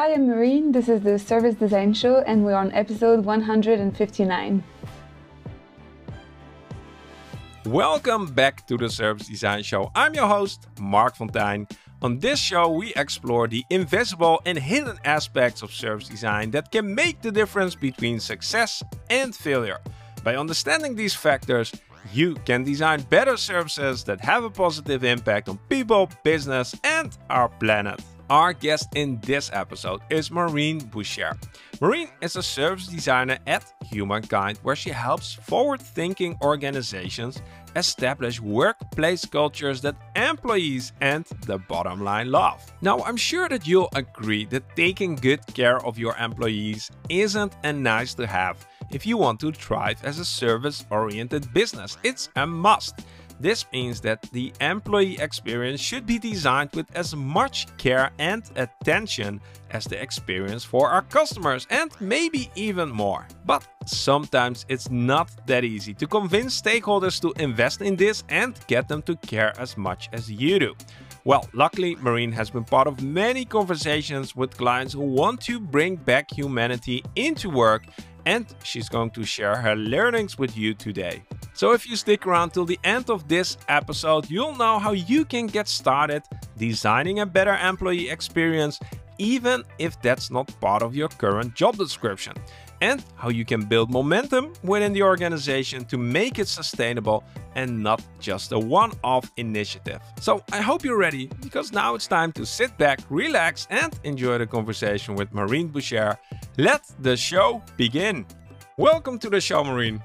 Hi, I'm Maureen. This is the Service Design Show, and we're on episode 159. Welcome back to the Service Design Show. I'm your host, Marc Fonteijn. On this show, we explore the invisible and hidden aspects of service design that can make the difference between success and failure. By understanding these factors, you can design better services that have a positive impact on people, business, and our planet. Our guest in this episode is Maureen Boucher. Maureen is a service designer at Humankind, where she helps forward thinking organizations establish workplace cultures that employees and the bottom line love. Now, I'm sure that you'll agree that taking good care of your employees isn't a nice to have if you want to thrive as a service oriented business. It's a must. This means that the employee experience should be designed with as much care and attention as the experience for our customers and maybe even more. But sometimes it's not that easy to convince stakeholders to invest in this and get them to care as much as you do. Well, luckily, Maureen has been part of many conversations with clients who want to bring back humanity into work and she's going to share her learnings with you today. So if you stick around till the end of this episode, you'll know how you can get started designing a better employee experience even if that's not part of your current job description and how you can build momentum within the organization to make it sustainable and not just a one off initiative. So I hope you're ready because now it's time to sit back, relax, and enjoy the conversation with Maureen Boucher. Let the show begin. Welcome to the show, Maureen.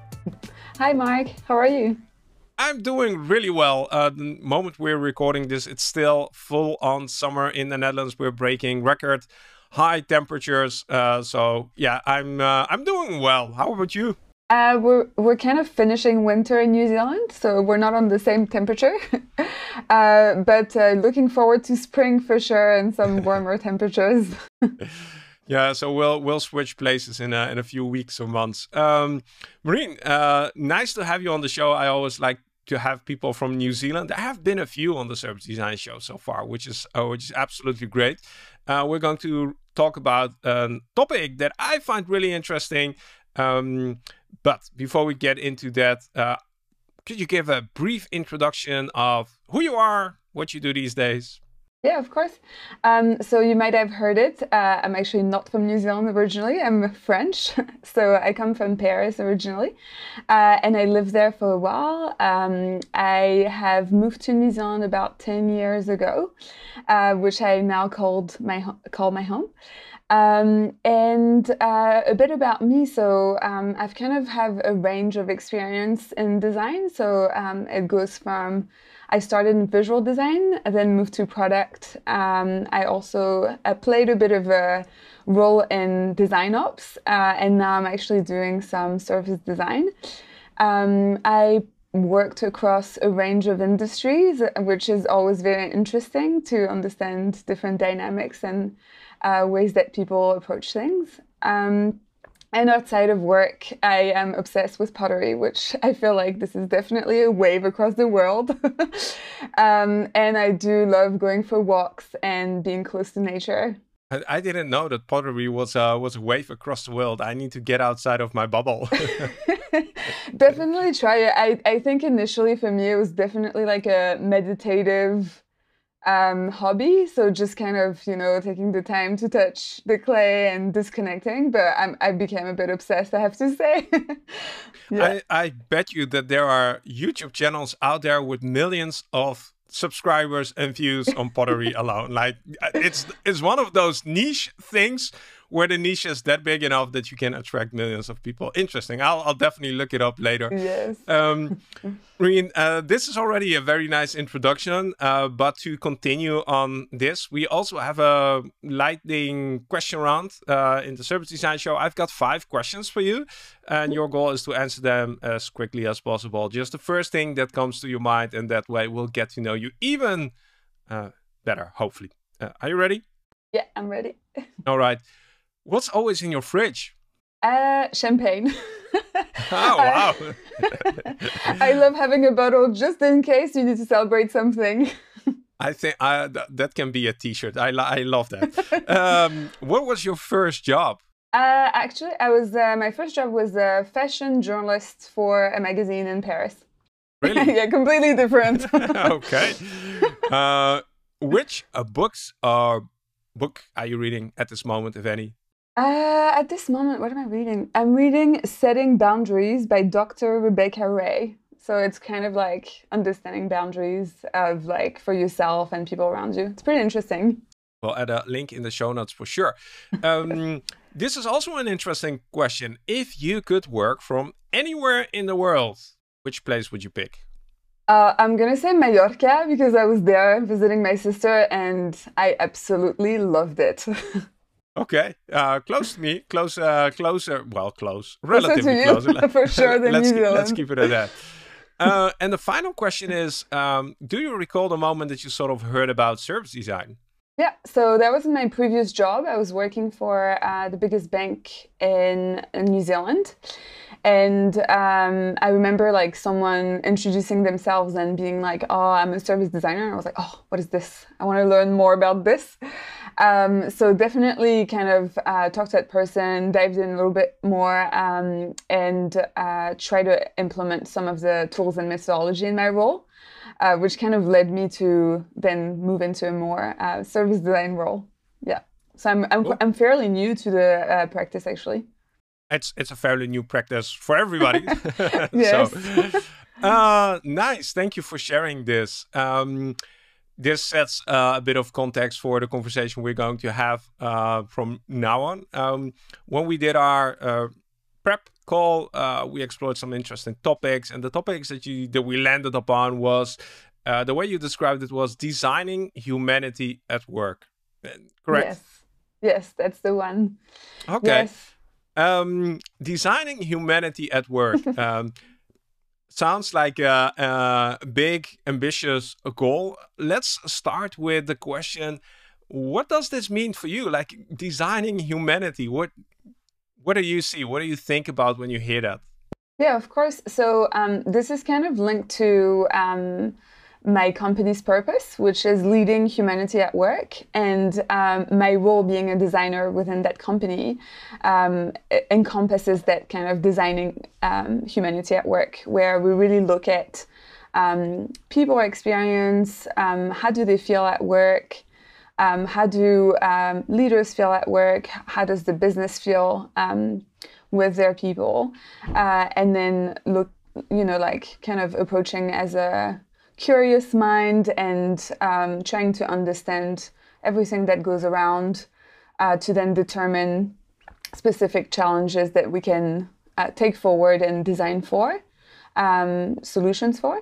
Hi, Marc. How are you? I'm doing really well. Uh, the moment we're recording this, it's still full on summer in the Netherlands. We're breaking record high temperatures. Uh, so yeah, I'm uh, I'm doing well. How about you? Uh, we're we're kind of finishing winter in New Zealand, so we're not on the same temperature. uh, but uh, looking forward to spring for sure and some warmer temperatures. yeah, so we'll we'll switch places in a, in a few weeks or months. Um, Maureen, uh, nice to have you on the show. I always like to have people from New Zealand. There have been a few on the Service Design Show so far, which is uh, which is absolutely great. Uh, we're going to talk about a topic that I find really interesting. Um, but before we get into that, uh, could you give a brief introduction of who you are, what you do these days? Yeah, of course. Um, so you might have heard it. Uh, I'm actually not from New Zealand originally. I'm French. so I come from Paris originally. Uh, and I lived there for a while. Um, I have moved to New Zealand about 10 years ago, uh, which I now called my, call my home. Um, and uh, a bit about me. So um, I've kind of have a range of experience in design. So um, it goes from I started in visual design, then moved to product. Um, I also uh, played a bit of a role in design ops, uh, and now I'm actually doing some service design. Um, I worked across a range of industries, which is always very interesting to understand different dynamics and uh, ways that people approach things. Um, and outside of work, I am obsessed with pottery, which I feel like this is definitely a wave across the world. um, and I do love going for walks and being close to nature. I, didn't know that pottery was uh, was a wave across the world. I need to get outside of my bubble. definitely try it. I, I think initially for me it was definitely like a meditative um, hobby. So just kind of, you know, taking the time to touch the clay and disconnecting. But I'm, I became a bit obsessed, I have to say. yeah. I, I bet you that there are YouTube channels out there with millions of subscribers and views on pottery alone. Like it's it's one of those niche things where the niche is that big enough that you can attract millions of people. Interesting. I'll, I'll definitely look it up later. Yes. Um, Reen, uh, this is already a very nice introduction, uh, but to continue on this, we also have a lightning question round uh, in the Service Design Show. I've got five questions for you, and your goal is to answer them as quickly as possible. Just the first thing that comes to your mind, and that way we'll get to know you even uh, better, hopefully. Uh, are you ready? Yeah, I'm ready. All right. What's always in your fridge? Uh, champagne. oh wow! I love having a bottle just in case you need to celebrate something. I think uh, th that can be a T-shirt. I I love that. um, what was your first job? Uh, actually, I was uh, my first job was a fashion journalist for a magazine in Paris. Really? yeah, completely different. okay. Uh, which uh, books or book are you reading at this moment, if any? Uh, at this moment, what am I reading? I'm reading Setting Boundaries by Dr. Rebecca Ray. So it's kind of like understanding boundaries of like for yourself and people around you. It's pretty interesting. We'll add a link in the show notes for sure. Um, this is also an interesting question. If you could work from anywhere in the world, which place would you pick? Uh, I'm gonna say Mallorca because I was there visiting my sister and I absolutely loved it. okay, uh, close to me, close, uh, closer, well, close, relatively closer, for sure than let's New Zealand. Keep, let's keep it at that. Uh, and the final question is: um, Do you recall the moment that you sort of heard about service design? Yeah, so that was in my previous job. I was working for uh, the biggest bank in, in New Zealand. And um, I remember like someone introducing themselves and being like, "Oh, I'm a service designer." And I was like, "Oh, what is this? I want to learn more about this." Um, so definitely kind of uh, talked to that person, dived in a little bit more, um, and uh, try to implement some of the tools and methodology in my role uh, which kind of led me to then move into a more uh, service design role. Yeah, so I'm I'm, cool. I'm fairly new to the uh, practice actually. It's it's a fairly new practice for everybody. yes. so, uh, nice. Thank you for sharing this. Um, this sets uh, a bit of context for the conversation we're going to have uh, from now on. Um, when we did our prep call, uh, we explored some interesting topics, and the topics that you that we landed upon was uh, the way you described it was designing humanity at work. Uh, correct? Yes, yes, that's the one. Okay. Yes. Um, designing humanity at work. um, sounds like a, a big, ambitious goal. Let's start with the question what does this mean for you like designing humanity what what do you see? What do you think about when you hear that? Yeah, of course. So um, this is kind of linked to um, my company's purpose, which is leading humanity at work, and um, my role being a designer within that company um, encompasses that kind of designing um, humanity at work, where we really look at um, people experience, how do they feel at work. Um, how do um, leaders feel at work? How does the business feel um, with their people? Uh, and then look, you know, like kind of approaching as a curious mind and um, trying to understand everything that goes around uh, to then determine specific challenges that we can uh, take forward and design for, um, solutions for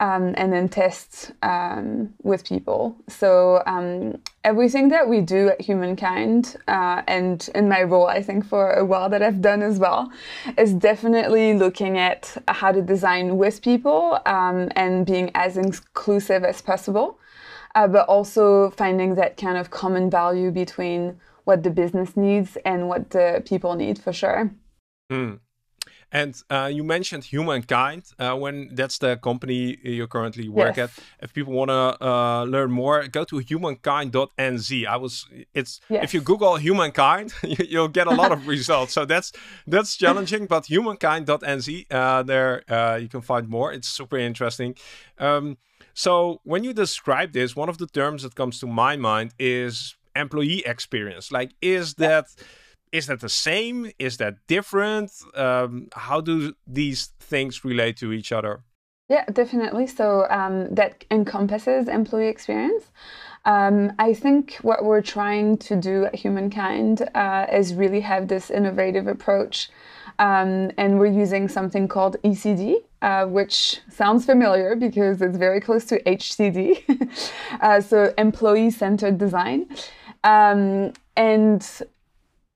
um, and then test um, with people. So um, everything that we do at Humankind, uh, and in my role, I think for a while that I've done as well, is definitely looking at how to design with people um, and being as inclusive as possible, uh, but also finding that kind of common value between what the business needs and what the people need for sure. Mm. And uh, you mentioned Humankind uh, when that's the company you currently work yes. at. If people want to uh, learn more, go to humankind.nz. I was it's yes. if you Google Humankind, you'll get a lot of results. So that's that's challenging. But humankind.nz, uh, there uh, you can find more. It's super interesting. Um, so when you describe this, one of the terms that comes to my mind is employee experience. Like, is that is that the same? Is that different? Um, how do these things relate to each other? Yeah, definitely. So um, that encompasses employee experience. Um, I think what we're trying to do at Humankind uh, is really have this innovative approach. Um, and we're using something called ECD, uh, which sounds familiar because it's very close to HCD. uh, so employee centered design. Um, and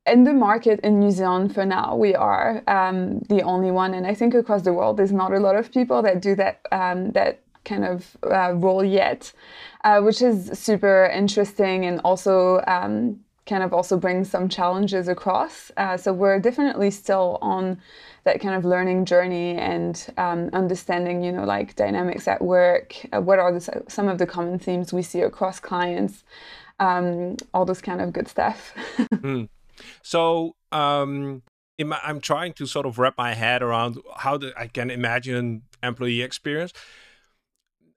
in the market in New Zealand for now, we are um, the only one, and I think across the world, there's not a lot of people that do that um, that kind of uh, role yet, uh, which is super interesting and also um, kind of also brings some challenges across. Uh, so we're definitely still on that kind of learning journey and um, understanding, you know, like dynamics at work. Uh, what are the, some of the common themes we see across clients? Um, all this kind of good stuff. mm. So um, my, I'm trying to sort of wrap my head around how the, I can imagine employee experience.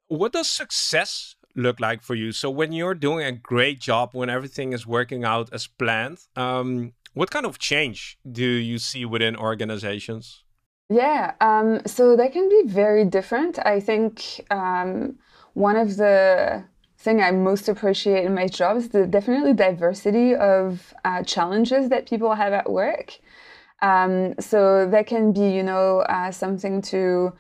What does success look like for you? So when you're doing a great job, when everything is working out as planned, um, what kind of change do you see within organizations? Yeah, um, so they can be very different. I think um, one of the thing I most appreciate in my job is the definitely diversity of uh, challenges that people have at work. Um, so that can be, you know, uh, something to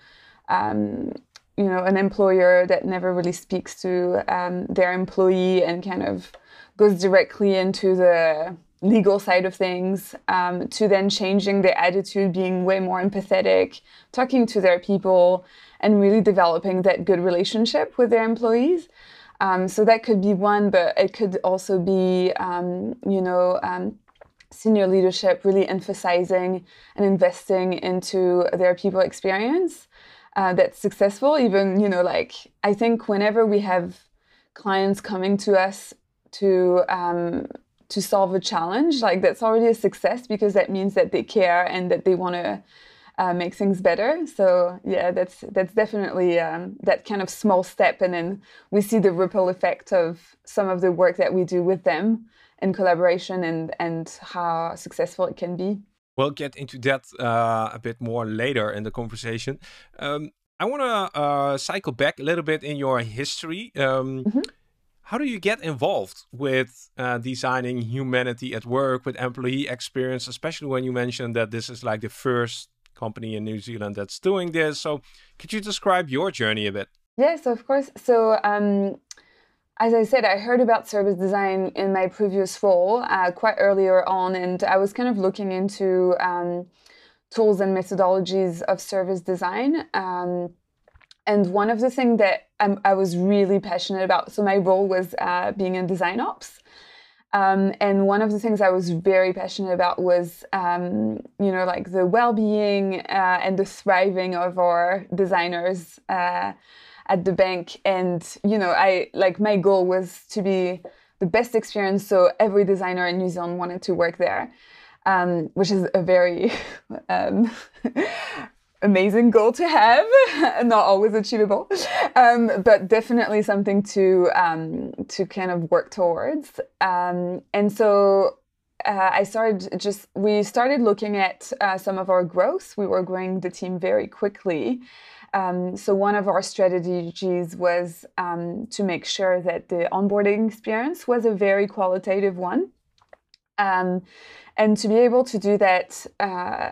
um, you know an employer that never really speaks to um, their employee and kind of goes directly into the legal side of things um, to then changing their attitude being way more empathetic talking to their people and really developing that good relationship with their employees um, so that could be one but it could also be um, you know um, senior leadership really emphasizing and investing into their people experience uh, that's successful. Even, you know, like I think whenever we have clients coming to us to um, to solve a challenge, like that's already a success because that means that they care and that they want to uh, make things better. So yeah, that's that's definitely um, that kind of small step, and then we see the ripple effect of some of the work that we do with them in collaboration and and how successful it can be. We'll get into that uh, a bit more later in the conversation. Um, I want to uh, cycle back a little bit in your history. Um, mm -hmm. How do you get involved with uh, designing humanity at work, with employee experience, especially when you mentioned that this is like the first company in New Zealand that's doing this? So, could you describe your journey a bit? Yes, of course. So, um, as I said, I heard about service design in my previous role uh, quite earlier on, and I was kind of looking into um, tools and methodologies of service design. Um, and one of the things that I'm, i was really passionate about, so my role was uh, being in design ops. Um, and one of the things I was very passionate about was, um, you know, like the well-being uh, and the thriving of our designers. Uh, at the bank and you know i like my goal was to be the best experience so every designer in new zealand wanted to work there um, which is a very um, amazing goal to have not always achievable um, but definitely something to um, to kind of work towards um, and so uh, I started just, we started looking at uh, some of our growth. We were growing the team very quickly. Um, so one of our strategies was um, to make sure that the onboarding experience was a very qualitative one. Um, and to be able to do that, uh,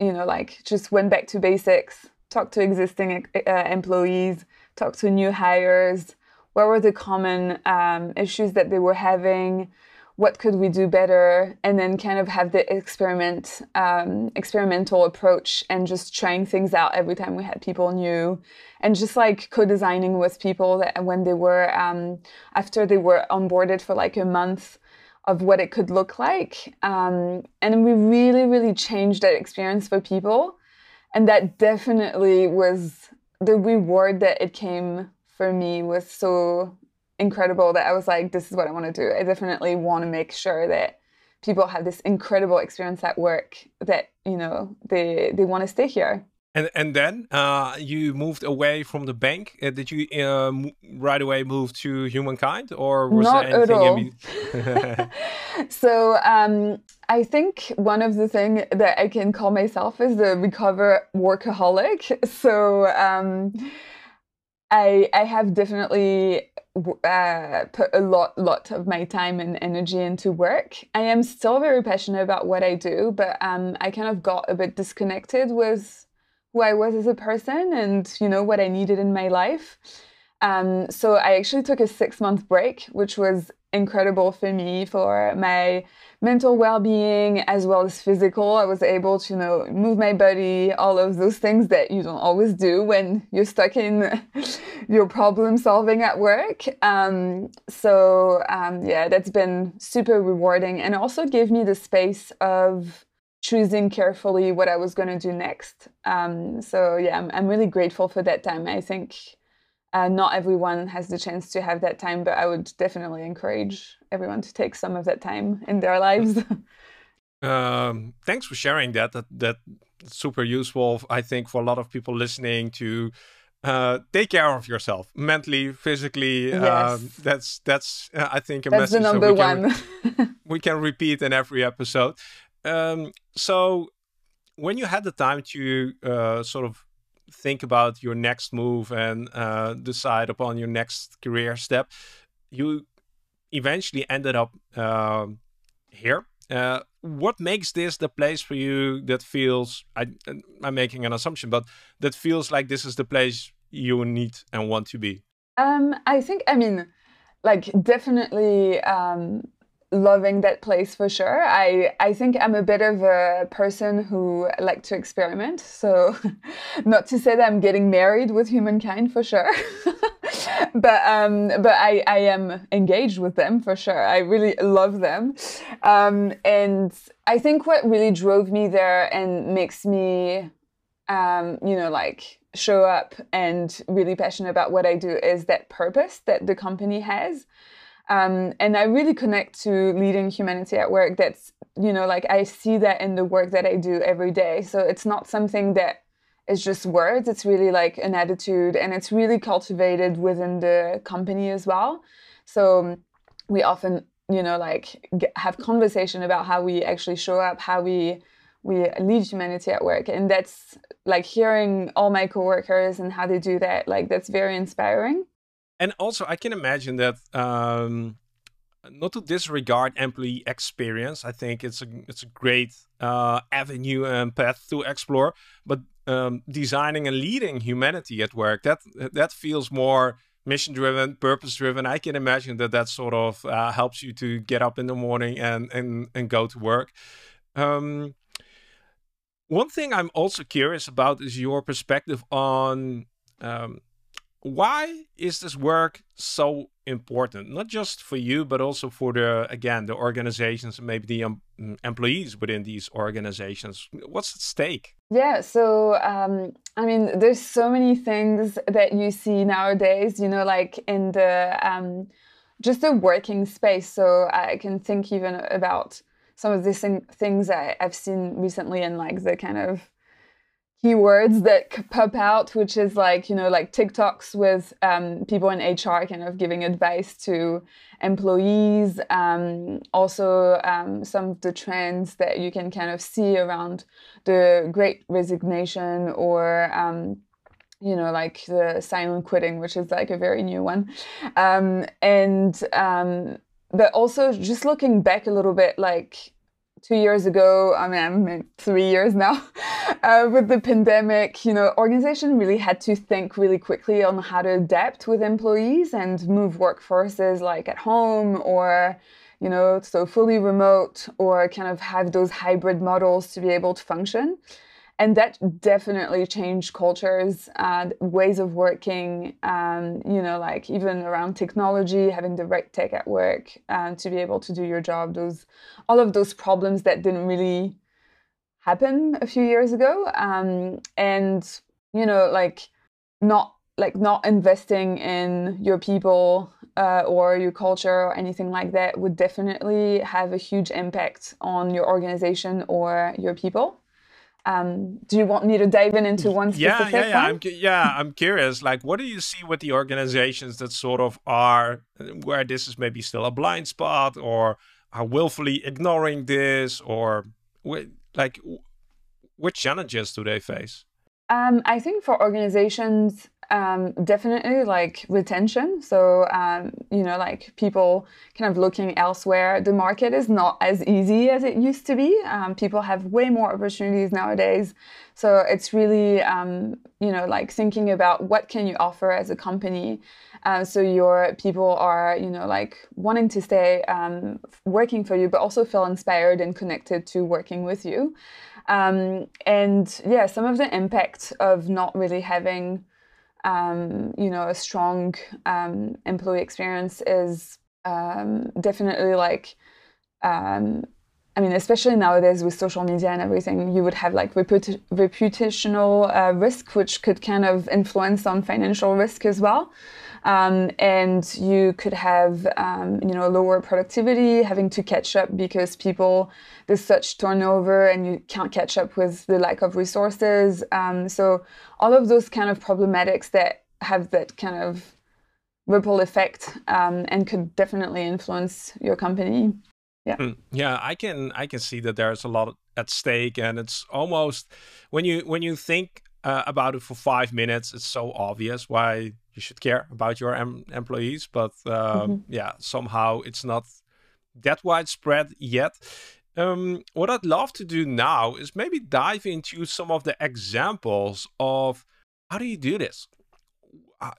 you know, like just went back to basics, talk to existing uh, employees, talk to new hires, what were the common um, issues that they were having, what could we do better? And then kind of have the experiment um, experimental approach and just trying things out every time we had people new. And just like co-designing with people that when they were um, after they were onboarded for like a month of what it could look like um, and we really really changed that experience for people and that definitely was the reward that it came for me was so incredible that I was like, this is what I want to do. I definitely want to make sure that people have this incredible experience at work that, you know, they, they want to stay here. And and then uh, you moved away from the bank. Uh, did you uh, right away move to humankind, or was Not there anything? At all. so um, I think one of the things that I can call myself is the recover workaholic. So um, I I have definitely uh, put a lot lot of my time and energy into work. I am still very passionate about what I do, but um, I kind of got a bit disconnected with who I was as a person and you know what I needed in my life. Um, so I actually took a six month break, which was incredible for me for my mental well-being as well as physical i was able to you know move my body all of those things that you don't always do when you're stuck in your problem solving at work um, so um, yeah that's been super rewarding and also gave me the space of choosing carefully what i was going to do next um, so yeah I'm, I'm really grateful for that time i think uh, not everyone has the chance to have that time, but I would definitely encourage everyone to take some of that time in their lives. um, thanks for sharing that. That that super useful. I think for a lot of people listening to uh, take care of yourself mentally, physically. Yes. Um, that's that's uh, I think a that's message the number we one. Can, we can repeat in every episode. Um, so when you had the time to uh, sort of think about your next move and uh, decide upon your next career step, you eventually ended up uh, here. What makes this the place for you that feels, I, I'm making an assumption, but that feels like this is the place you need and want to be? Um, I think, I mean, like definitely um, loving that place for sure. I I think I'm a bit of a person who like to experiment. So not to say that I'm getting married with humankind for sure. but um but I I am engaged with them for sure. I really love them. Um and I think what really drove me there and makes me um you know like show up and really passionate about what I do is that purpose that the company has. Um, and I really connect to leading humanity at work. That's, you know, like I see that in the work that I do every day. So it's not something that is just words, it's really like an attitude and it's really cultivated within the company as well. So we often, you know, like get, have conversation about how we actually show up, how we we lead humanity at work and that's like hearing all my coworkers and how they do that like that's very inspiring and also, I can imagine that um, not to disregard employee experience. I think it's a it's a great uh, avenue and path to explore. But um, designing and leading humanity at work that that feels more mission driven, purpose driven. I can imagine that that sort of uh, helps you to get up in the morning and and and go to work. Um, one thing I'm also curious about is your perspective on um, why is this work so important? Not just for you but also for the again the organizations maybe the um, employees within these organizations. What's at stake? Yeah so um, i mean there's so many things that you see nowadays you know like in the um, just the working space. So i can think even about some of these things I, i've seen recently in like the kind of keywords that pop out, which is like, you know, like TikToks with um, people in HR kind of giving advice to employees. Um, also, um, some of the trends that you can kind of see around the great resignation or, um, you know, like the silent quitting, which is like a very new one. Um, and, um, but also just looking back a little bit, like, two years ago, I mean, I'm three years now, uh, with the pandemic, you know, organization really had to think really quickly on how to adapt with employees and move workforces like at home or, you know, so fully remote or kind of have those hybrid models to be able to function and that definitely changed cultures and ways of working um, you know like even around technology having the right tech at work um, to be able to do your job those all of those problems that didn't really happen a few years ago. Um, and you know like not like not investing in your people uh, or your culture or anything like that would definitely have a huge impact on your organization or your people um, do you want me to dive in into one specific yeah, yeah, yeah. one? I'm, yeah, I'm curious. Like, what do you see with the organizations that sort of are where this is maybe still a blind spot, or are willfully ignoring this, or like, what challenges do they face? Um, I think for organizations, um, definitely like retention. So, um, you know, like people kind of looking elsewhere. The market is not as easy as it used to be. Um, people have way more opportunities nowadays. So it's really, um, you know, like thinking about what can you offer as a company. Uh, so your people are, you know, like wanting to stay um, working for you, but also feel inspired and connected to working with you. Um, and yeah, some of the impact of not really having, um, you know, a strong um, employee experience is um, definitely like, um, I mean, especially nowadays with social media and everything, you would have like reput- reputational uh, risk, which could kind of influence on financial risk as well. Um, and you could have um, you know lower productivity having to catch up because people there's such turnover and you can't catch up with the lack of resources. Um, so all of those kind of problematics that have that kind of ripple effect um, and could definitely influence your company. Yeah. Hmm. yeah i can i can see that there's a lot at stake and it's almost when you when you think uh, about it for five minutes it's so obvious why you should care about your em employees, but um, mm -hmm. yeah, somehow it's not that widespread yet. Um, what I'd love to do now is maybe dive into some of the examples of how do you do this. Uh,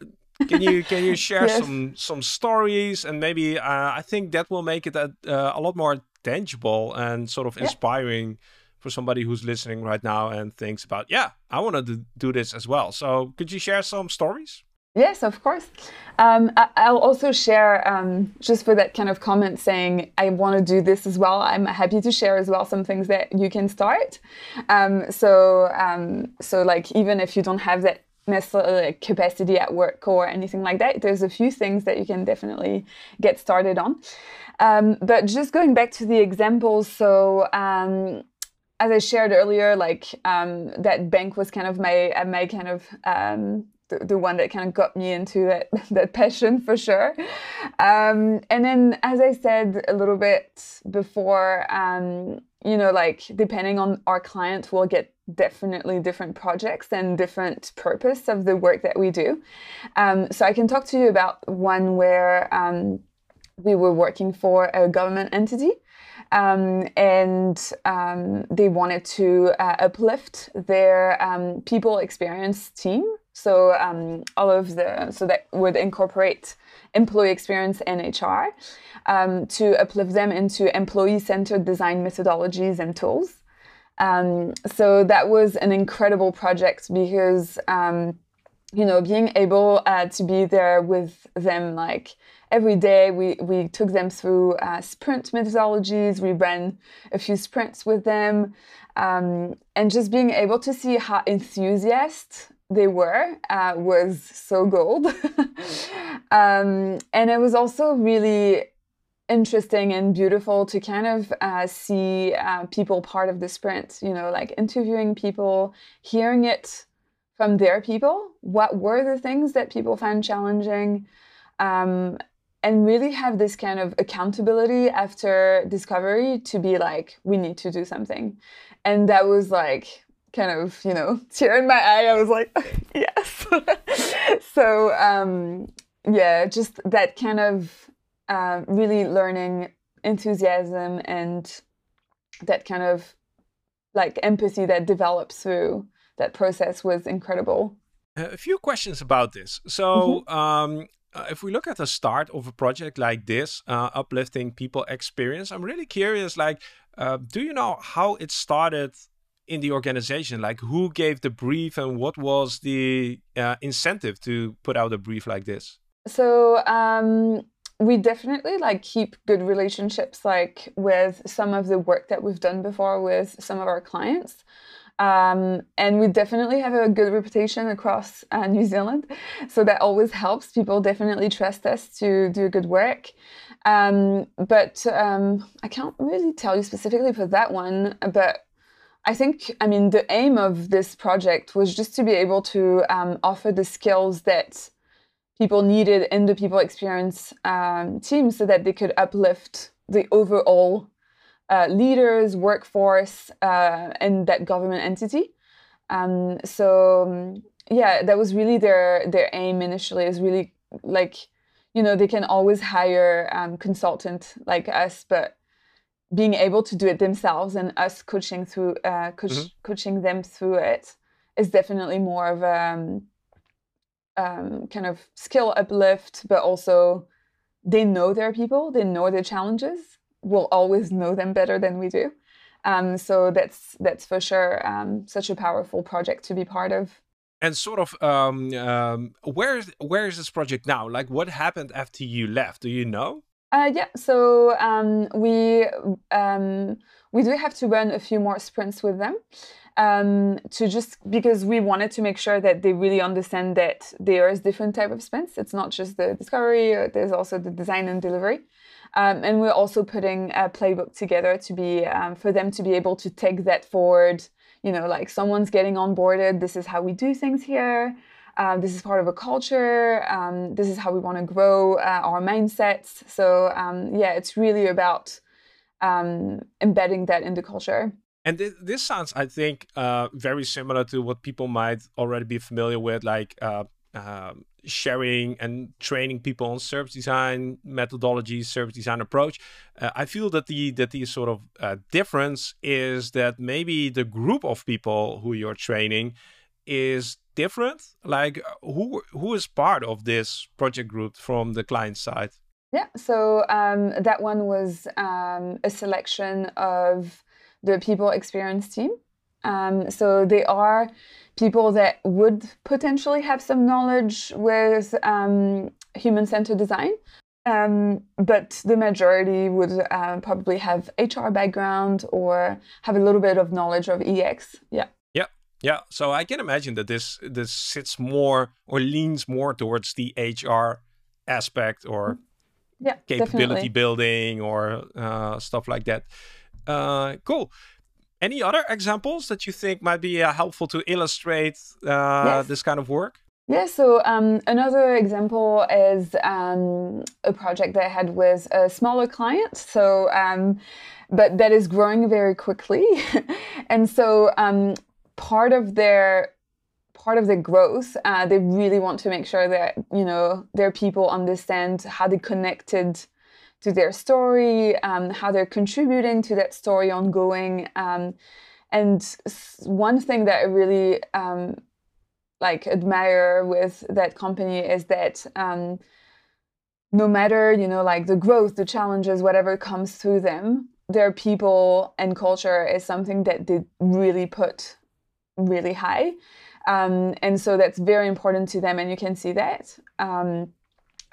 can you can you share yes. some some stories and maybe uh, I think that will make it a, uh, a lot more tangible and sort of inspiring yeah. For somebody who's listening right now and thinks about yeah I want to do this as well. So could you share some stories? Yes, of course. Um, I, will also share, um, just for that kind of comment saying, I want to do this as well. I'm happy to share as well some things that you can start. Um, so, um, so like even if you don't have that necessarily capacity at work or anything like that, there's a few things that you can definitely get started on. Um, but just going back to the examples, so um, as I shared earlier, like that bank was kind of my my kind of the, the one that kind of got me into that that passion for sure. Um, and then, as I said a little bit before, um, you know, like depending on our client, we'll get definitely different projects and different purpose of the work that we do. Um, so I can talk to you about one where um, we were working for a government entity. Um, and um, they wanted to uh, uplift their um, people experience team so um, all of the so that would incorporate employee experience and HR um, to uplift them into employee-centered design methodologies and tools. Um, so that was an incredible project because you know being able uh, to be there with them like every day we we took them through uh, sprint methodologies we ran a few sprints with them um, and just being able to see how enthusiastic they were uh, was so gold. um, and it was also really interesting and beautiful to kind of uh, see uh, people part of the sprint, you know, like interviewing people, hearing it from their people. What were the things that people found challenging? Um, and really have this kind of accountability after discovery to be like, we need to do something. And that was like kind of, you know, tear in my eye. I was like, yes. so, um, yeah, just that kind of uh, really learning enthusiasm and that kind of like empathy that develops through that process was incredible. A few questions about this. So, mm-hmm. um, uh, if we look at the start of a project like this, uh, uplifting people experience, I'm really curious. Like, uh, do you know how it started in the organization? Like who gave the brief and what was the uh, incentive to put out a brief like this? So um, we definitely like keep good relationships like with some of the work that we've done before with some of our clients. Um, and we definitely have a good reputation across uh, New Zealand. So that always helps. People definitely trust us to do good work. Um, but um, I can't really tell you specifically for that one, but I think, I mean, the aim of this project was just to be able to um, offer the skills that people needed in the people experience um, team so that they could uplift the overall uh, leaders, workforce, uh, and that government entity. Um, so um, yeah, that was really their their aim initially. Is really like you know they can always hire um, consultant like us, but being able to do it themselves and us coaching through uh, coach, mm-hmm. coaching them through it is definitely more of a um, um, kind of skill uplift, but also they know their people, they know their challenges, will always know them better than we do. Um, so that's that's for sure um, such a powerful project to be part of. And sort of, um, um, where is where is this project now? Like, what happened after you left? Do you know? Uh, yeah, so um, we um, we do have to run a few more sprints with them um, to just because we wanted to make sure that they really understand that there is different type of sprints. It's not just the discovery. Uh, there's also the design and delivery. Um, and we're also putting a playbook together to be um, for them to be able to take that forward. You know, like someone's getting onboarded. This is how we do things here. Uh, this is part of a culture. Um, this is how we want to grow uh, our mindsets. So um, yeah, it's really about um, embedding that in the culture. And th- this sounds, I think, uh, very similar to what people might already be familiar with, like uh, um, sharing and training people on service design methodologies, service design approach. Uh, I feel that the that the sort of uh, difference is that maybe the group of people who you're training is different. Like who who is part of this project group from the client side? Yeah, so um, that one was um, a selection of the people experience team. Um, so they are people that would potentially have some knowledge with um, human centered design. Um, but the majority would uh, probably have HR background or have a little bit of knowledge of EX. Yeah. Yeah. Yeah. So I can imagine that this this sits more or leans more towards the HR aspect or yeah, capability definitely. building or uh, stuff like that. Uh, cool. Any other examples that you think might be uh, helpful to illustrate uh, yes. this kind of work? Yeah, so um, another example is um, a project that I had with a smaller client. So, um, but that is growing very quickly, and so um, part of their part of the growth, uh, they really want to make sure that you know their people understand how they connected to their story, um, how they're contributing to that story ongoing. Um, and one thing that I really um, like admire with that company is that um, no matter you know like the growth, the challenges, whatever comes through them, their people and culture is something that they really put really high. Um, and so that's very important to them, and you can see that. Um,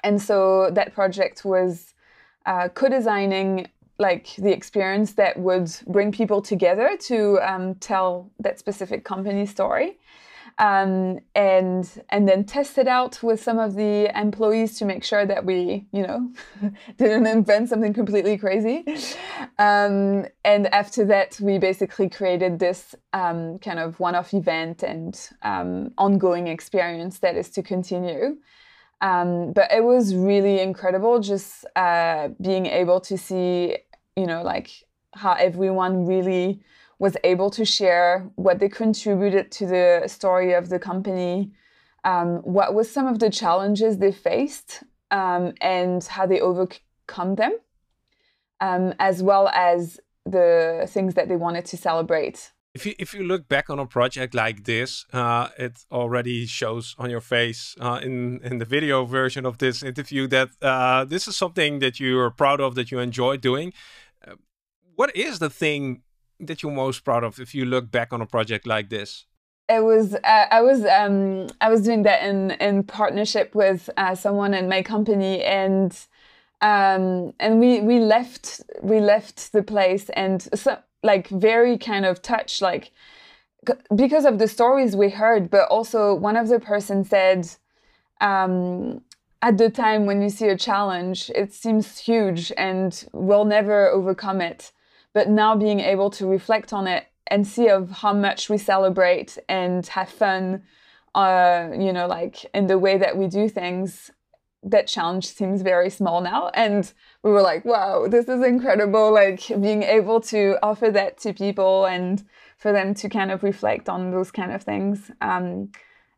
and so that project was uh, co-designing like the experience that would bring people together to um, tell that specific company story um, and and then test it out with some of the employees to make sure that we you know didn't invent something completely crazy. Um, and after that we basically created this um, kind of one-off event and um, ongoing experience that is to continue um, but it was really incredible just uh, being able to see, you know, like how everyone really was able to share what they contributed to the story of the company, um, what was some of the challenges they faced, um, and how they overcome them, um, as well as the things that they wanted to celebrate if you if you look back on a project like this, uh, it already shows on your face uh, in in the video version of this interview that uh, this is something that you are proud of, that you enjoy doing. Uh, what is the thing that you're most proud of if you look back on a project like this? It was uh, I was um, I was doing that in in partnership with uh, someone in my company and. Um, and we we left we left the place and so like very kind of touched like because of the stories we heard but also one of the person said um, at the time when you see a challenge it seems huge and we'll never overcome it. But now being able to reflect on it and see of how much we celebrate and have fun uh, you know like in the way that we do things that challenge seems very small now. And we were like wow this is incredible like being able to offer that to people and for them to kind of reflect on those kind of things. Um,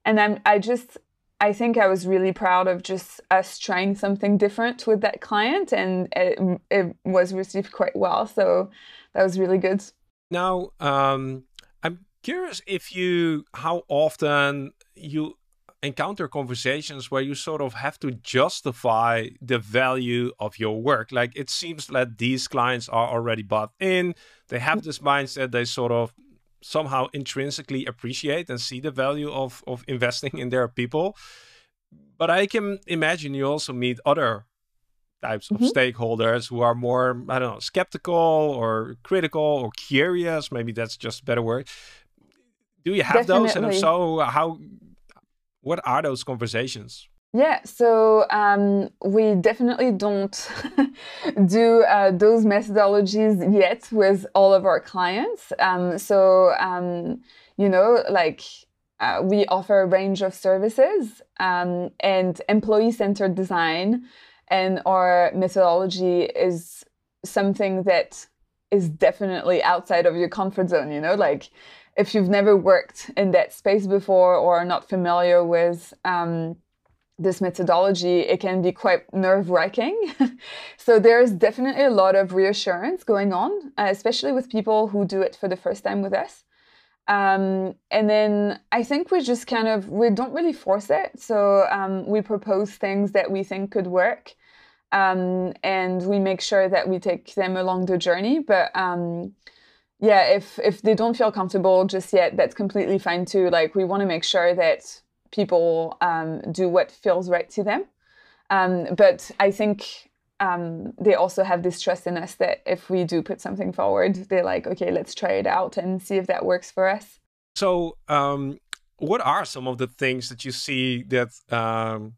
and I'm, i just i think i was really proud of just us trying something different with that client and it, it was received quite well. So that was really good. Now um, i'm curious if you how often you encounter conversations where you sort of have to justify the value of your work. Like it seems that these clients are already bought in, they have this mindset, they sort of somehow intrinsically appreciate and see the value of, of investing in their people. But I can imagine you also meet other types of mm -hmm. stakeholders who are more, I don't know, skeptical or critical or curious. Maybe that's just a better word. Do you have Definitely. those? And if so, how what are those conversations? Yeah, so um, we definitely don't do uh, those methodologies yet with all of our clients. Um, so, um, you know, like uh, we offer a range of services um, and employee centered design, and our methodology is something that is definitely outside of your comfort zone, you know, like if you've never worked in that space before or are not familiar with um, this methodology, it can be quite nerve wracking. so there's definitely a lot of reassurance going on, uh, especially with people who do it for the first time with us. Um, and then I think we just kind of we don't really force it. So um, we propose things that we think could work, um, and we make sure that we take them along the journey. But um, yeah, if if they don't feel comfortable just yet, that's completely fine too. Like we want to make sure that people um, do what feels right to them. Um, but I think um, they also have this trust in us that if we do put something forward, they're like, okay, let's try it out and see if that works for us. So, um, what are some of the things that you see that um,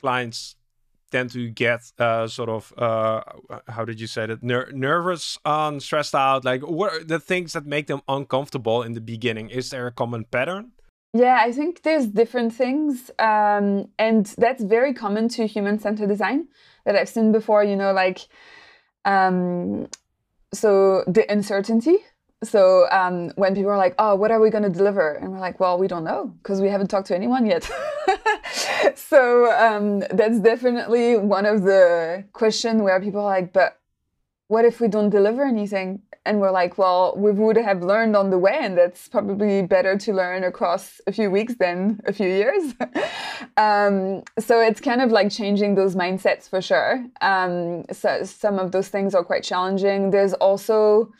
clients tend to get uh, sort of uh, how did you say that? Ner nervous on stressed out like what are the things that make them uncomfortable in the beginning? Is there a common pattern? Yeah i think there's different things um, and that's very common to human-centered design that i've seen before you know like um, so the uncertainty so um, when people are like, "Oh, what are we going to deliver?" and we're like, "Well, we don't know because we haven't talked to anyone yet." so um, that's definitely one of the questions where people are like, "But what if we don't deliver anything?" And we're like, "Well, we would have learned on the way, and that's probably better to learn across a few weeks than a few years." um, so it's kind of like changing those mindsets for sure. Um, so some of those things are quite challenging. There's also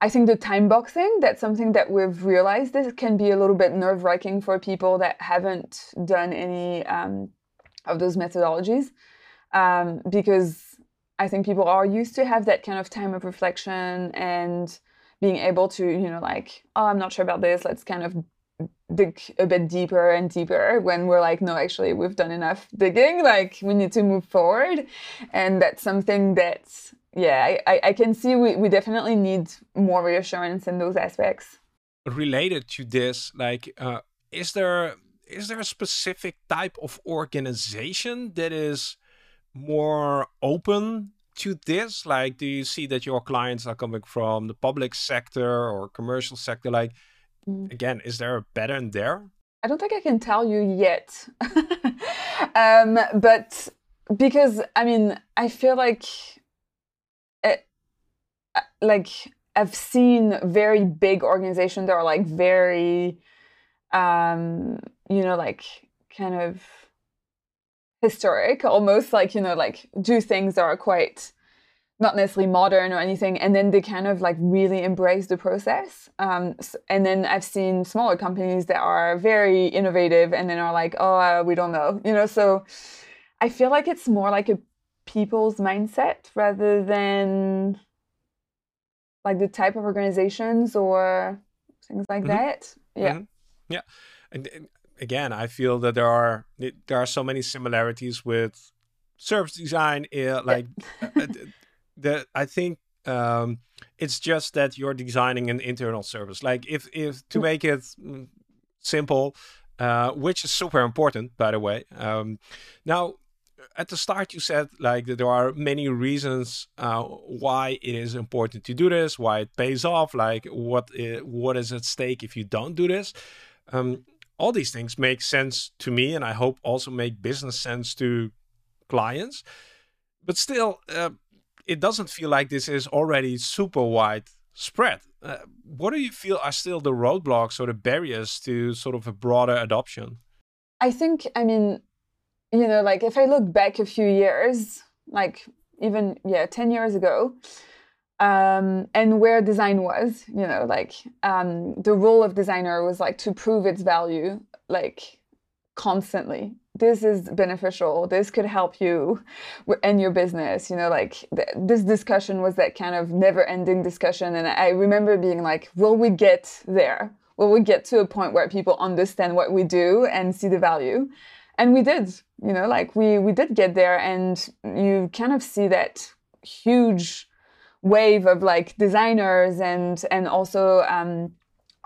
I think the time boxing, that's something that we've realized this can be a little bit nerve wracking for people that haven't done any um, of those methodologies. Um, because I think people are used to have that kind of time of reflection and being able to, you know, like, oh, I'm not sure about this. Let's kind of dig a bit deeper and deeper when we're like, no, actually, we've done enough digging. Like, we need to move forward. And that's something that yeah, I, I can see we, we definitely need more reassurance in those aspects. Related to this, like, uh, is there is there a specific type of organization that is more open to this? Like, do you see that your clients are coming from the public sector or commercial sector? Like, mm. again, is there a pattern there? I don't think I can tell you yet. um, but because, I mean, I feel like like I've seen very big organizations that are like very, um, you know, like kind of historic, almost like you know, like do things that are quite not necessarily modern or anything, and then they kind of like really embrace the process. Um, and then I've seen smaller companies that are very innovative, and then are like, oh, uh, we don't know, you know. So I feel like it's more like a people's mindset rather than like the type of organizations or things like mm-hmm. that. Yeah. Mm-hmm. Yeah. And, and, again, I feel that there are there are so many similarities with service design. Uh, like uh, the I think um, it's just that you're designing an internal service. Like if if to mm. make it simple, uh, which is super important, by the way. Um, now at the start you said like there are many reasons uh, why it is important to do this, why it pays off, like what is, what is at stake if you don't do this. Um, all these things make sense to me, and I hope also make business sense to clients. But still, uh, it doesn't feel like this is already super wide spread. Uh, what do you feel are still the roadblocks or the barriers to sort of a broader adoption? I think, I mean, you know, like if I look back a few years, like even, yeah, 10 years ago, um, and where design was, you know, like um, the role of designer was like to prove its value, like constantly. This is beneficial. This could help you in your business. You know, like th- this discussion was that kind of never-ending discussion, and I remember being like, "Will we get there? Will we get to a point where people understand what we do and see the value?" And we did. You know, like we we did get there, and you kind of see that huge wave of like designers and and also um,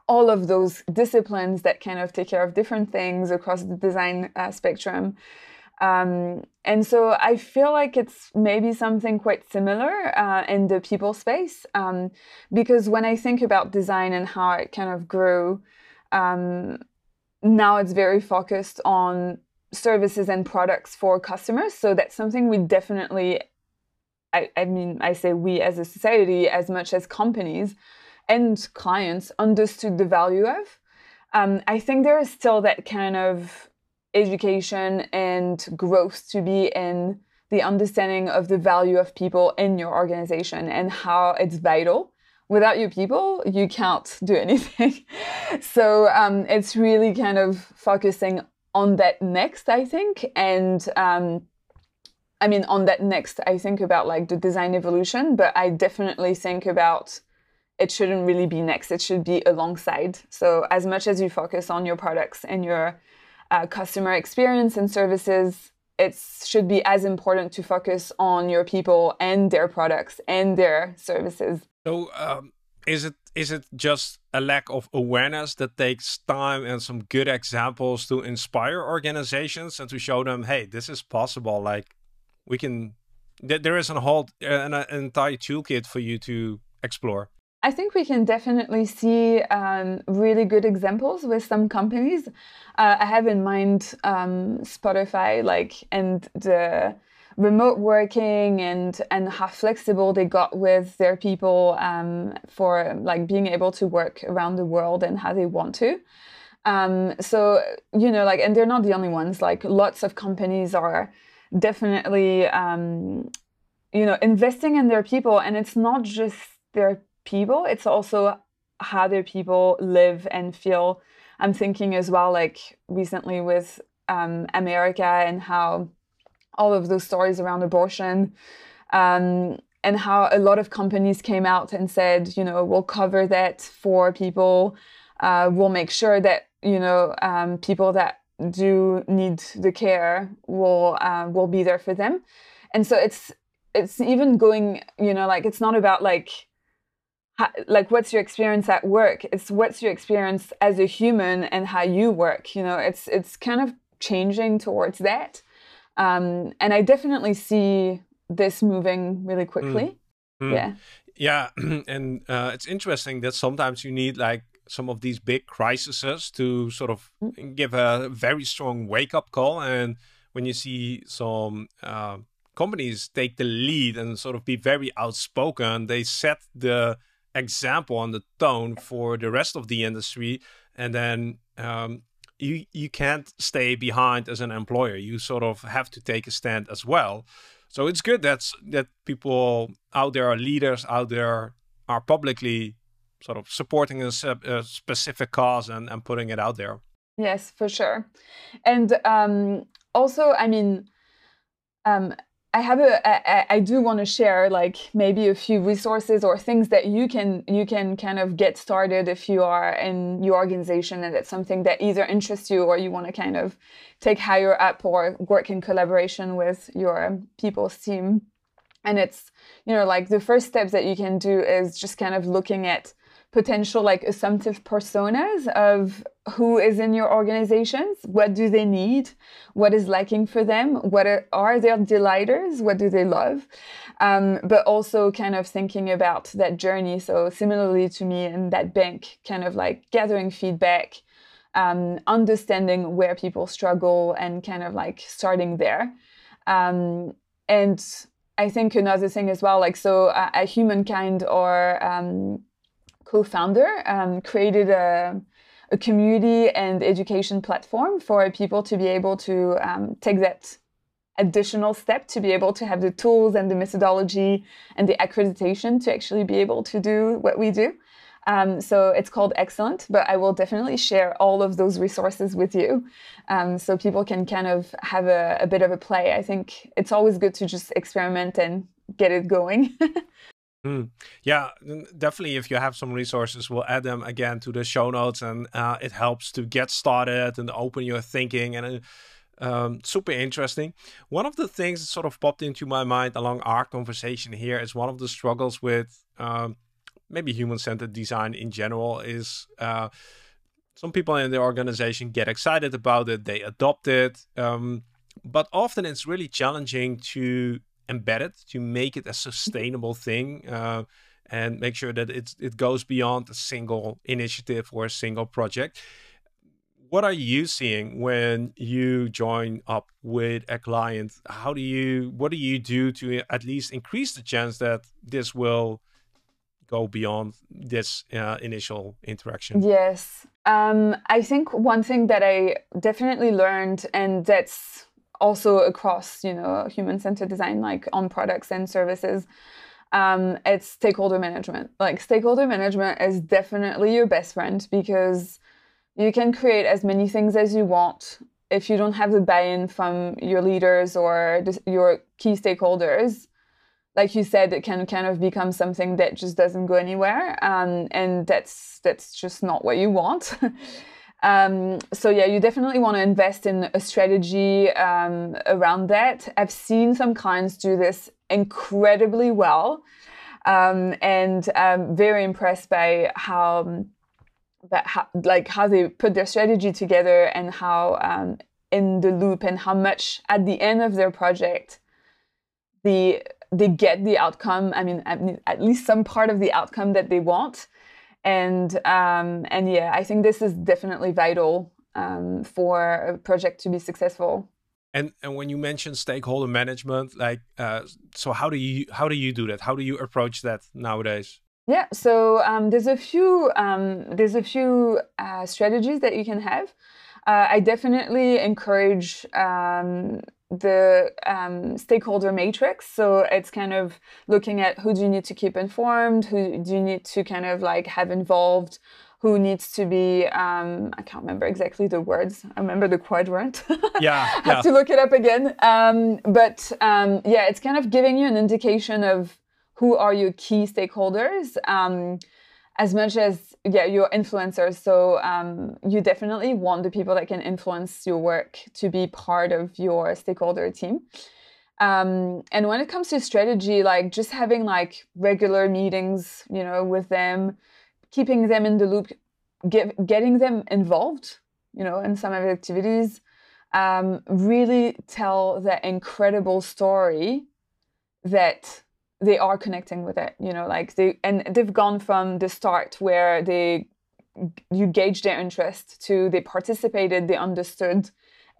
all of those disciplines that kind of take care of different things across the design uh, spectrum. Um, and so I feel like it's maybe something quite similar uh, in the people space um, because when I think about design and how it kind of grew, um, now it's very focused on services and products for customers. So that's something we definitely I, I mean, I say we as a society, as much as companies and clients understood the value of. Um, I think there is still that kind of education and growth to be in the understanding of the value of people in your organization and how it's vital. Without your people, you can't do anything. so um, it's really kind of focusing on that next, I think, and um, I mean, on that next, I think about like the design evolution, but I definitely think about it shouldn't really be next. It should be alongside. So as much as you focus on your products and your uh, customer experience and services, it should be as important to focus on your people and their products and their services. So, um, is it is it just a lack of awareness that takes time and some good examples to inspire organizations and to show them, hey, this is possible? Like we can there is a whole an, an entire toolkit for you to explore. I think we can definitely see um, really good examples with some companies. Uh, I have in mind um, Spotify, like, and the remote working and and how flexible they got with their people um, for like being able to work around the world and how they want to. Um, so you know, like, and they're not the only ones. Like, lots of companies are definitely um, you know investing in their people and it's not just their people it's also how their people live and feel i'm thinking as well like recently with um, america and how all of those stories around abortion um, and how a lot of companies came out and said you know we'll cover that for people. Uh, we'll make sure that you know um, people that do need the care will uh, will be there for them. And so it's it's even going you know like it's not about like like what's your experience at work? It's what's your experience as a human and how you work you know? It's it's kind of changing towards that um, and i definitely see this moving really quickly mm. Mm. yeah yeah and uh, it's interesting that sometimes you need like some of these big crises to sort of mm. give a very strong wake up call. And when you see some uh, companies take the lead and sort of be very outspoken, they set the example and the tone for the rest of the industry. And then um, you you can't stay behind as an employer. You sort of have to take a stand as well. So it's good that's that people out there are leaders out there are publicly sort of supporting a, a specific cause and, and putting it out there. Yes, for sure. And um, also, I mean, um, I have a, I, I do want to share like maybe a few resources or things that you can you can kind of get started if you are in your organization and it's something that either interests you or you want to kind of take higher up or work in collaboration with your people's team. And it's you know like the first steps that you can do is just kind of looking at potential like assumptive personas of who is in your organizations, what do they need, what is lacking for them, what are, are their delighters, what do they love, um, but also kind of thinking about that journey. So similarly to me and that bank, kind of like gathering feedback, um, understanding where people struggle, and kind of like starting there. Um, and I think another thing as well, like so, uh, a humankind or um, co-founder um, created a a community and education platform for people to be able to um, take that additional step to be able to have the tools and the methodology and the accreditation to actually be able to do what we do. Um, so it's called Excellent, but I will definitely share all of those resources with you um, so people can kind of have a, a bit of a play. I think it's always good to just experiment and get it going. Mm. Yeah, definitely. If you have some resources, we'll add them again to the show notes, and uh, it helps to get started and open your thinking. And uh, um, super interesting. One of the things that sort of popped into my mind along our conversation here is one of the struggles with um, maybe human-centered design in general is. Uh, some people in the organization get excited about it, they adopt it, um, but often it's really challenging to embed it to make it a sustainable thing uh, and make sure that it's, it goes beyond a single initiative or a single project. What are you seeing when you join up with a client? How do you, what do you do to at least increase the chance that this will go beyond this uh, initial interaction? Yes. Um, I think one thing that I definitely learned, and that's also across you know human-centered design like on products and services um, it's stakeholder management. Like stakeholder management is definitely your best friend because you can create as many things as you want. If you don't have the buy-in from your leaders or your key stakeholders like you said it can kind of become something that just doesn't go anywhere um, and that's that's just not what you want Um, so yeah, you definitely want to invest in a strategy um, around that. I've seen some clients do this incredibly well, um, and I'm very impressed by how, that how, like how they put their strategy together and how um, in the loop and how much at the end of their project, the they get the outcome. I mean, at least some part of the outcome that they want and um, and yeah, I think this is definitely vital um, for a project to be successful. And and when you mention stakeholder management, like uh, so, how do you how do you do that? How do you approach that nowadays? Yeah, so um, there's a few um, there's a few uh, strategies that you can have. Uh, I definitely encourage um, the um, stakeholder matrix. So it's kind of looking at who do you need to keep informed, who do you need to kind of like have involved, who needs to be um, I can't remember exactly the words. I remember the quadrant. Yeah, I have yeah. to look it up again. Um, but um, yeah, it's kind of giving you an indication of who are your key stakeholders um, as much as yeah your influencers so um, you definitely want the people that can influence your work to be part of your stakeholder team. Um, and when it comes to strategy like just having like regular meetings you know with them keeping them in the loop get, getting them involved you know in some of the activities um, really tell the incredible story that they are connecting with it you know like they and they've gone from the start where they you gauge their interest to they participated they understood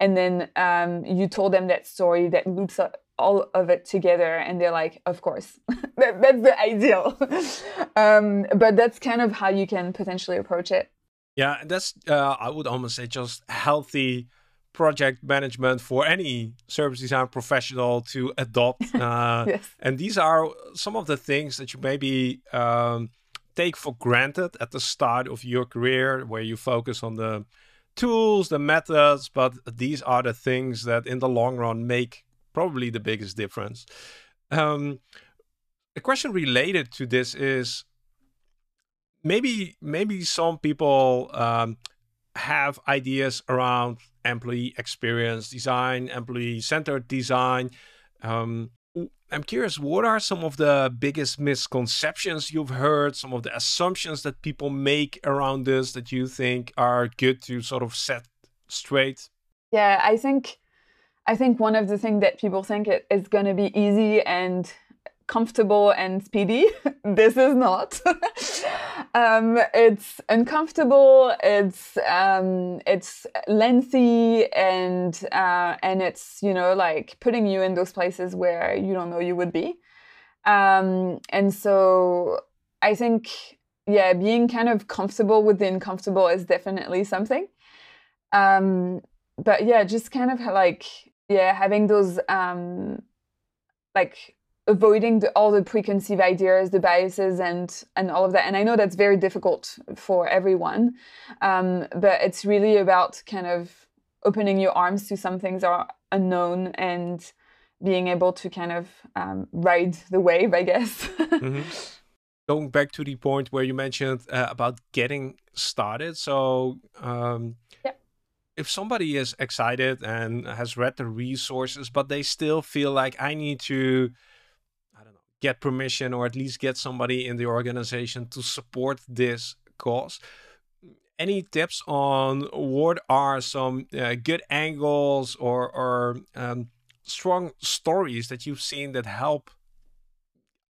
and then um, you told them that story that loops all of it together and they're like of course. That, that's the ideal. Um, but that's kind of how you can potentially approach it. Yeah that's uh, i would almost say just healthy project management for any service design professional to adopt. Uh, yes. And these are some of the things that you maybe um, take for granted at the start of your career, where you focus on the tools, the methods, but these are the things that in the long run make probably the biggest difference. Um, a question related to this is maybe maybe some people um, have ideas around employee experience design, employee centered design. Um, I'm curious, what are some of the biggest misconceptions you've heard, some of the assumptions that people make around this that you think are good to sort of set straight? Yeah, I think I think one of the things that people think it is going to be easy and comfortable and speedy. this is not. um, it's uncomfortable. It's um, it's lengthy and uh, and it's you know like putting you in those places where you don't know you would be. Um, and so I think yeah, being kind of comfortable with the uncomfortable is definitely something. Um, but yeah, just kind of like yeah, having those um, like avoiding the, all the preconceived ideas, the biases, and and all of that. And I know that's very difficult for everyone, um, but it's really about kind of opening your arms to some things are unknown and being able to kind of um, ride the wave, I guess. mm-hmm. Going back to the point where you mentioned uh, about getting started, so. Um, yeah if somebody is excited and has read the resources, but they still feel like I need to, I don't know, get permission or at least get somebody in the organization to support this cause. Any tips on what are some uh, good angles or, or um, strong stories that you've seen that help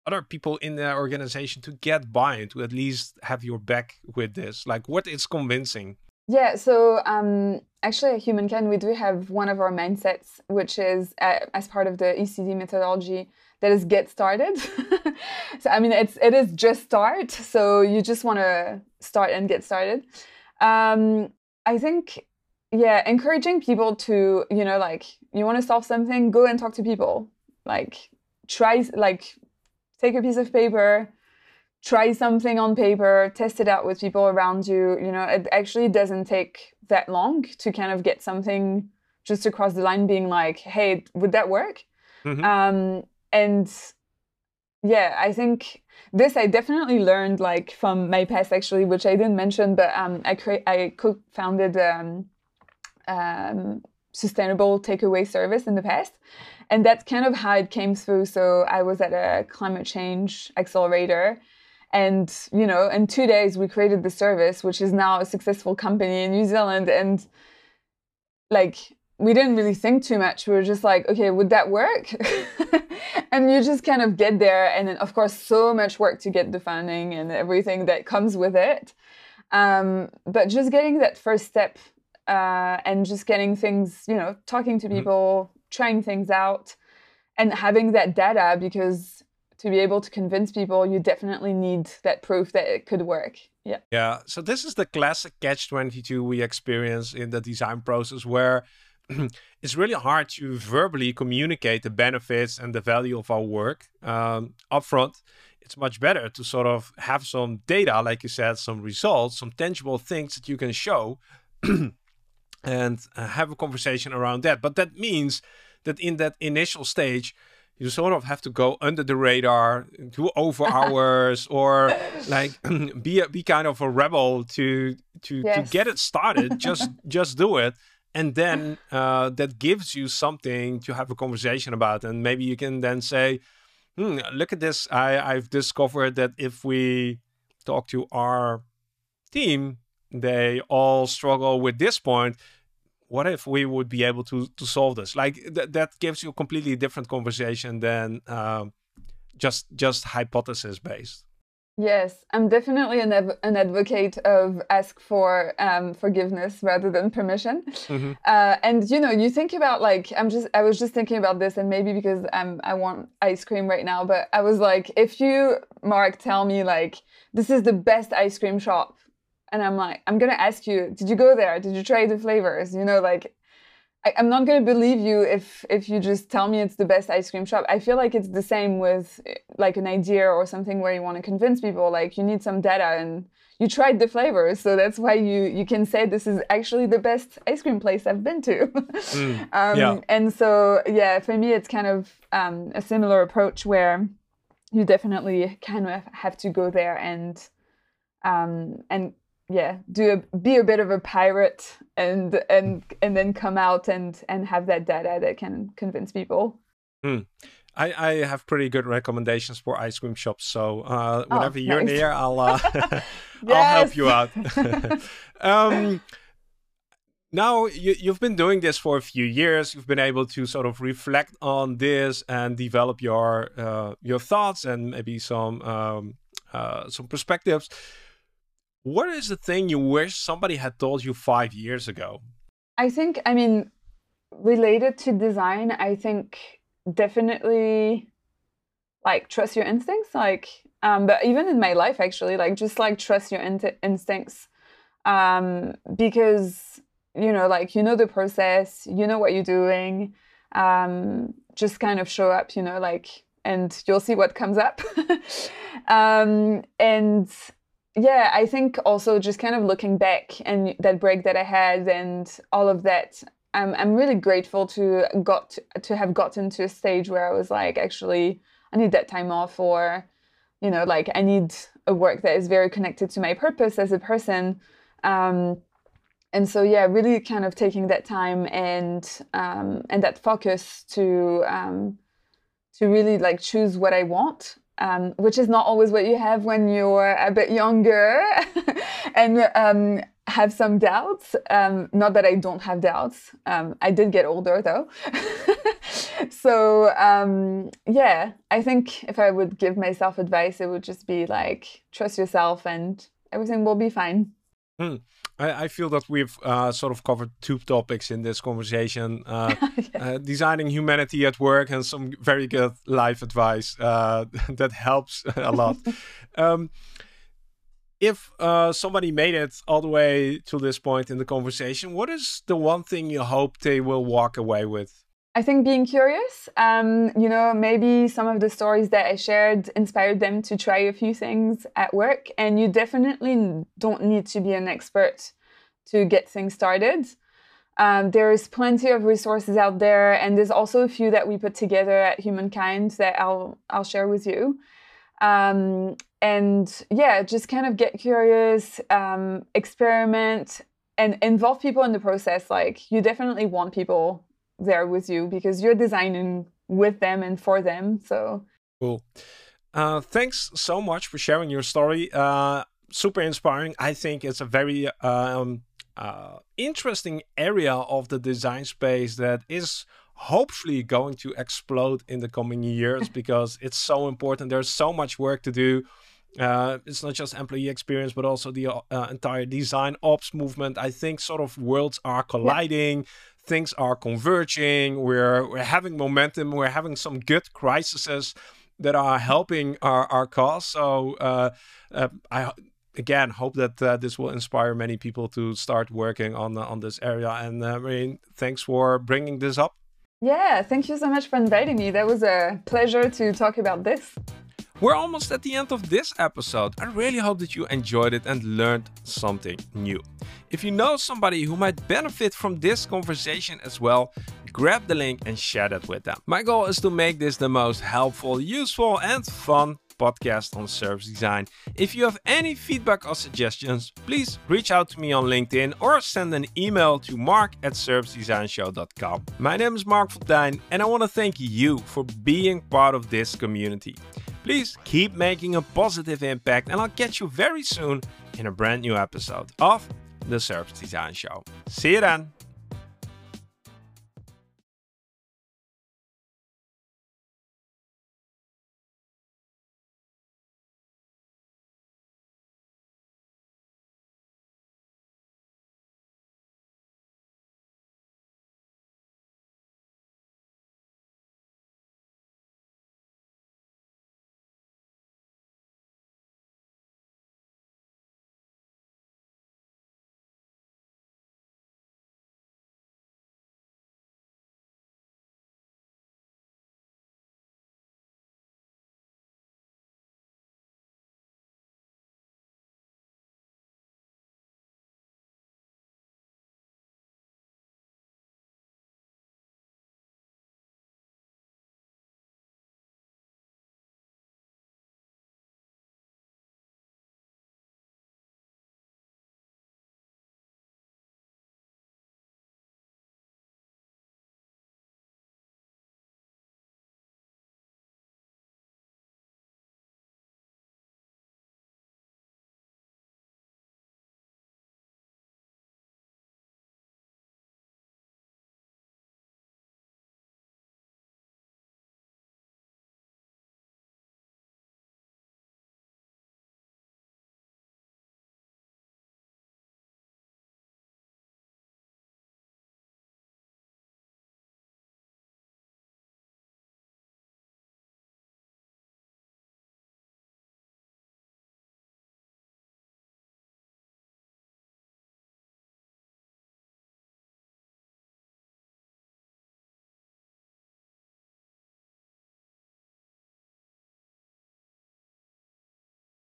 other people in the organization to get buy-in, to at least have your back with this? Like, what is convincing? Yeah, so um, actually at Humankind, we do have one of our mindsets, which is uh, as part of the ECD methodology, that is get started. so I mean, it's it is just start. So you just want to start and get started. Um, I think, yeah, encouraging people to you know like you want to solve something, go and talk to people. Like try like take a piece of paper try something on paper, test it out with people around you. You know, it actually doesn't take that long to kind of get something just across the line being like, hey, would that work? Mm-hmm. Um, and yeah, I think this I definitely learned like from my past actually, which I didn't mention, but um, I cre- I co-founded um, um, sustainable takeaway service in the past, and that's kind of how it came through. So I was at a climate change accelerator, and, you know, in two days, we created the service, which is now a successful company in New Zealand. And like, we didn't really think too much. We were just like, okay, would that work? and you just kind of get there. And then, of course, so much work to get the funding and everything that comes with it. Um, but just getting that first step uh, and just getting things, you know, talking to mm-hmm. people, mm-hmm. trying things out, and having that data because to be able to convince people, you definitely need that proof that it could work. Yeah. Yeah. So this is the classic catch 22 we experience in the design process where it's really hard to verbally communicate the benefits and the value of our work um, upfront. It's much better to sort of have some data, like you said, some results, some tangible things that you can show and uh, have a conversation around that. But that means that in that initial stage, you sort of have to go under the radar, do over hours, or like be a, be kind of a rebel to to yes. to get it started. just just do it, and then uh, that gives you something to have a conversation about, and maybe you can then say, hmm, "Look at this! I I've discovered that if we talk to our team, they all struggle with this point." what if we would be able to to solve this? Like th- that gives you a completely different conversation than um, just just hypothesis based. Yes, I'm definitely an, av- an advocate of ask for um, forgiveness rather than permission. Mm-hmm. Uh, and you know, you think about like I'm just I was just thinking about this, and maybe because I'm I want ice cream right now, but I was like, if you Marc tell me like this is the best ice cream shop and I'm like, I'm gonna ask you, did you go there? Did you try the flavors? You know, like I, am not gonna believe you if if you just tell me it's the best ice cream shop. I feel like it's the same with like an idea or something where you want to convince people. Like you need some data and you tried the flavors, so that's why you you can say this is actually the best ice cream place I've been to. mm, um, yeah. And so yeah, for me it's kind of um, a similar approach where you definitely kind of have to go there and um, and yeah do a, be a bit of a pirate and and and then come out and and have that data that can convince people mm. I, I have pretty good recommendations for ice cream shops. So uh, oh, whenever oh, you're nice. near, I'll uh, I'll help you out. um, now you, you've been doing this for a few years. You've been able to sort of reflect on this and develop your uh, your thoughts and maybe some um, uh, some perspectives. What is the thing you wish somebody had told you five years ago? I think, I mean, related to design, I think definitely like trust your instincts like um but even in my life actually like just like trust your in- instincts um because you know like you know the process you know what you're doing um just kind of show up you know like and you'll see what comes up um and yeah i think also just kind of looking back and that break that i had and all of that I'm I'm really grateful to got to have gotten to a stage where I was like, actually, I need that time off, or you know, like I need a work that is very connected to my purpose as a person. Um, and so yeah, really kind of taking that time and um, and that focus to um, to really like choose what I want um, which is not always what you have when you're a bit younger and um, have some doubts. Um, not that I don't have doubts. Um, I did get older though. so um, yeah, I think if I would give myself advice, it would just be like trust yourself and everything will be fine. Hmm. I, I, feel that we've uh, sort of covered two topics in this conversation uh, yeah. uh, designing humanity at work and some very good life advice uh, that helps a lot. um, if uh, somebody made it all the way to this point in the conversation, what is the one thing you hope they will walk away with? I think being curious, um, you know, maybe some of the stories that I shared inspired them to try a few things at work. And you definitely don't need to be an expert to get things started. Um, there's plenty of resources out there, and there's also a few that we put together at Humankind that I'll I'll share with you. Um, and yeah, just kind of get curious, um, experiment, and involve people in the process. Like you definitely want people there with you because you're designing with them and for them. So cool. Uh, thanks so much for sharing your story. Uh, super inspiring. I think it's a very um, uh, interesting area of the design space that is hopefully going to explode in the coming years because it's so important. There's so much work to do. Uh, it's not just employee experience, but also the uh, entire design ops movement. I think sort of worlds are colliding. Yeah things are converging. We're we're having momentum. We're having some good crises that are helping our, our cause. So uh, uh, I again hope that uh, this will inspire many people to start working on on this area. And uh, Maureen, thanks for bringing this up. Yeah, thank you so much for inviting me. That was a pleasure to talk about this. We're almost at the end of this episode. I really hope that you enjoyed it and learned something new. If you know somebody who might benefit from this conversation as well, grab the link and share that with them. My goal is to make this the most helpful, useful, and fun podcast on service design. If you have any feedback or suggestions, please reach out to me on LinkedIn or send an email to marc at servicedesignshow.com. My name is Marc Fonteijn and I want to thank you for being part of this community. Please keep making a positive impact, and I'll catch you very soon in a brand new episode of the Service Design Show. See you then.